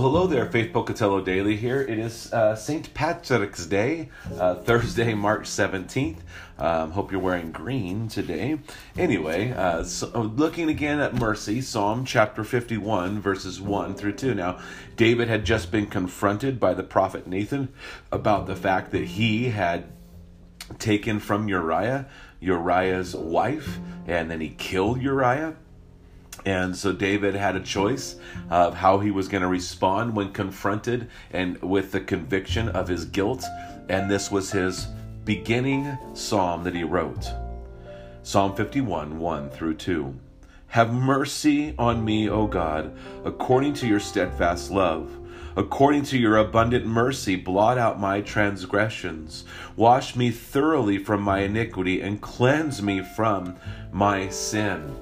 hello there, Faith Pocatello Daily here. It is uh, St. Patrick's Day, uh, Thursday, March 17th. Um, hope you're wearing green today. Anyway, uh, so uh, looking again at mercy, Psalm chapter 51, verses 1 through 2. Now, David had just been confronted by the prophet Nathan about the fact that he had taken from Uriah Uriah's wife, and then he killed Uriah. And so David had a choice of how he was going to respond when confronted and with the conviction of his guilt. And this was his beginning psalm that he wrote Psalm 51 1 through 2. Have mercy on me, O God, according to your steadfast love. According to your abundant mercy, blot out my transgressions. Wash me thoroughly from my iniquity and cleanse me from my sin.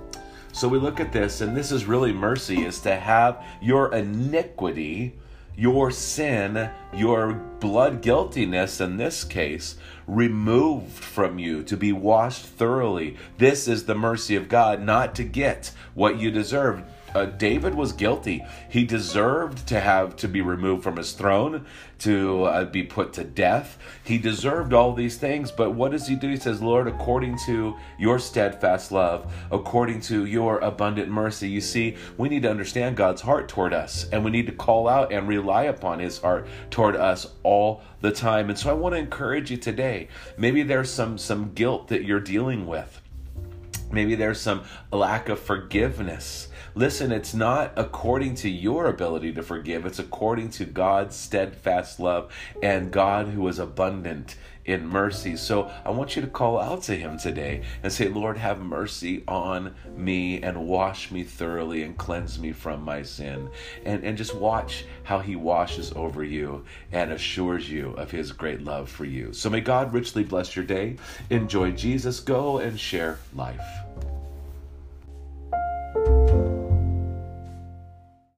So we look at this, and this is really mercy is to have your iniquity, your sin, your blood guiltiness in this case, removed from you, to be washed thoroughly. This is the mercy of God, not to get what you deserve uh, David was guilty. He deserved to have to be removed from his throne, to uh, be put to death. He deserved all these things, but what does he do? He says, Lord, according to your steadfast love, according to your abundant mercy. You see, we need to understand God's heart toward us, and we need to call out and rely upon his heart toward us all the time. And so I want to encourage you today. Maybe there's some some guilt that you're dealing with. Maybe there's some lack of forgiveness. Listen, it's not according to your ability to forgive, it's according to God's steadfast love and God who is abundant in mercy. So I want you to call out to Him today and say, Lord, have mercy on me and wash me thoroughly and cleanse me from my sin. And, and just watch how He washes over you and assures you of His great love for you. So may God richly bless your day. Enjoy Jesus. Go and share life.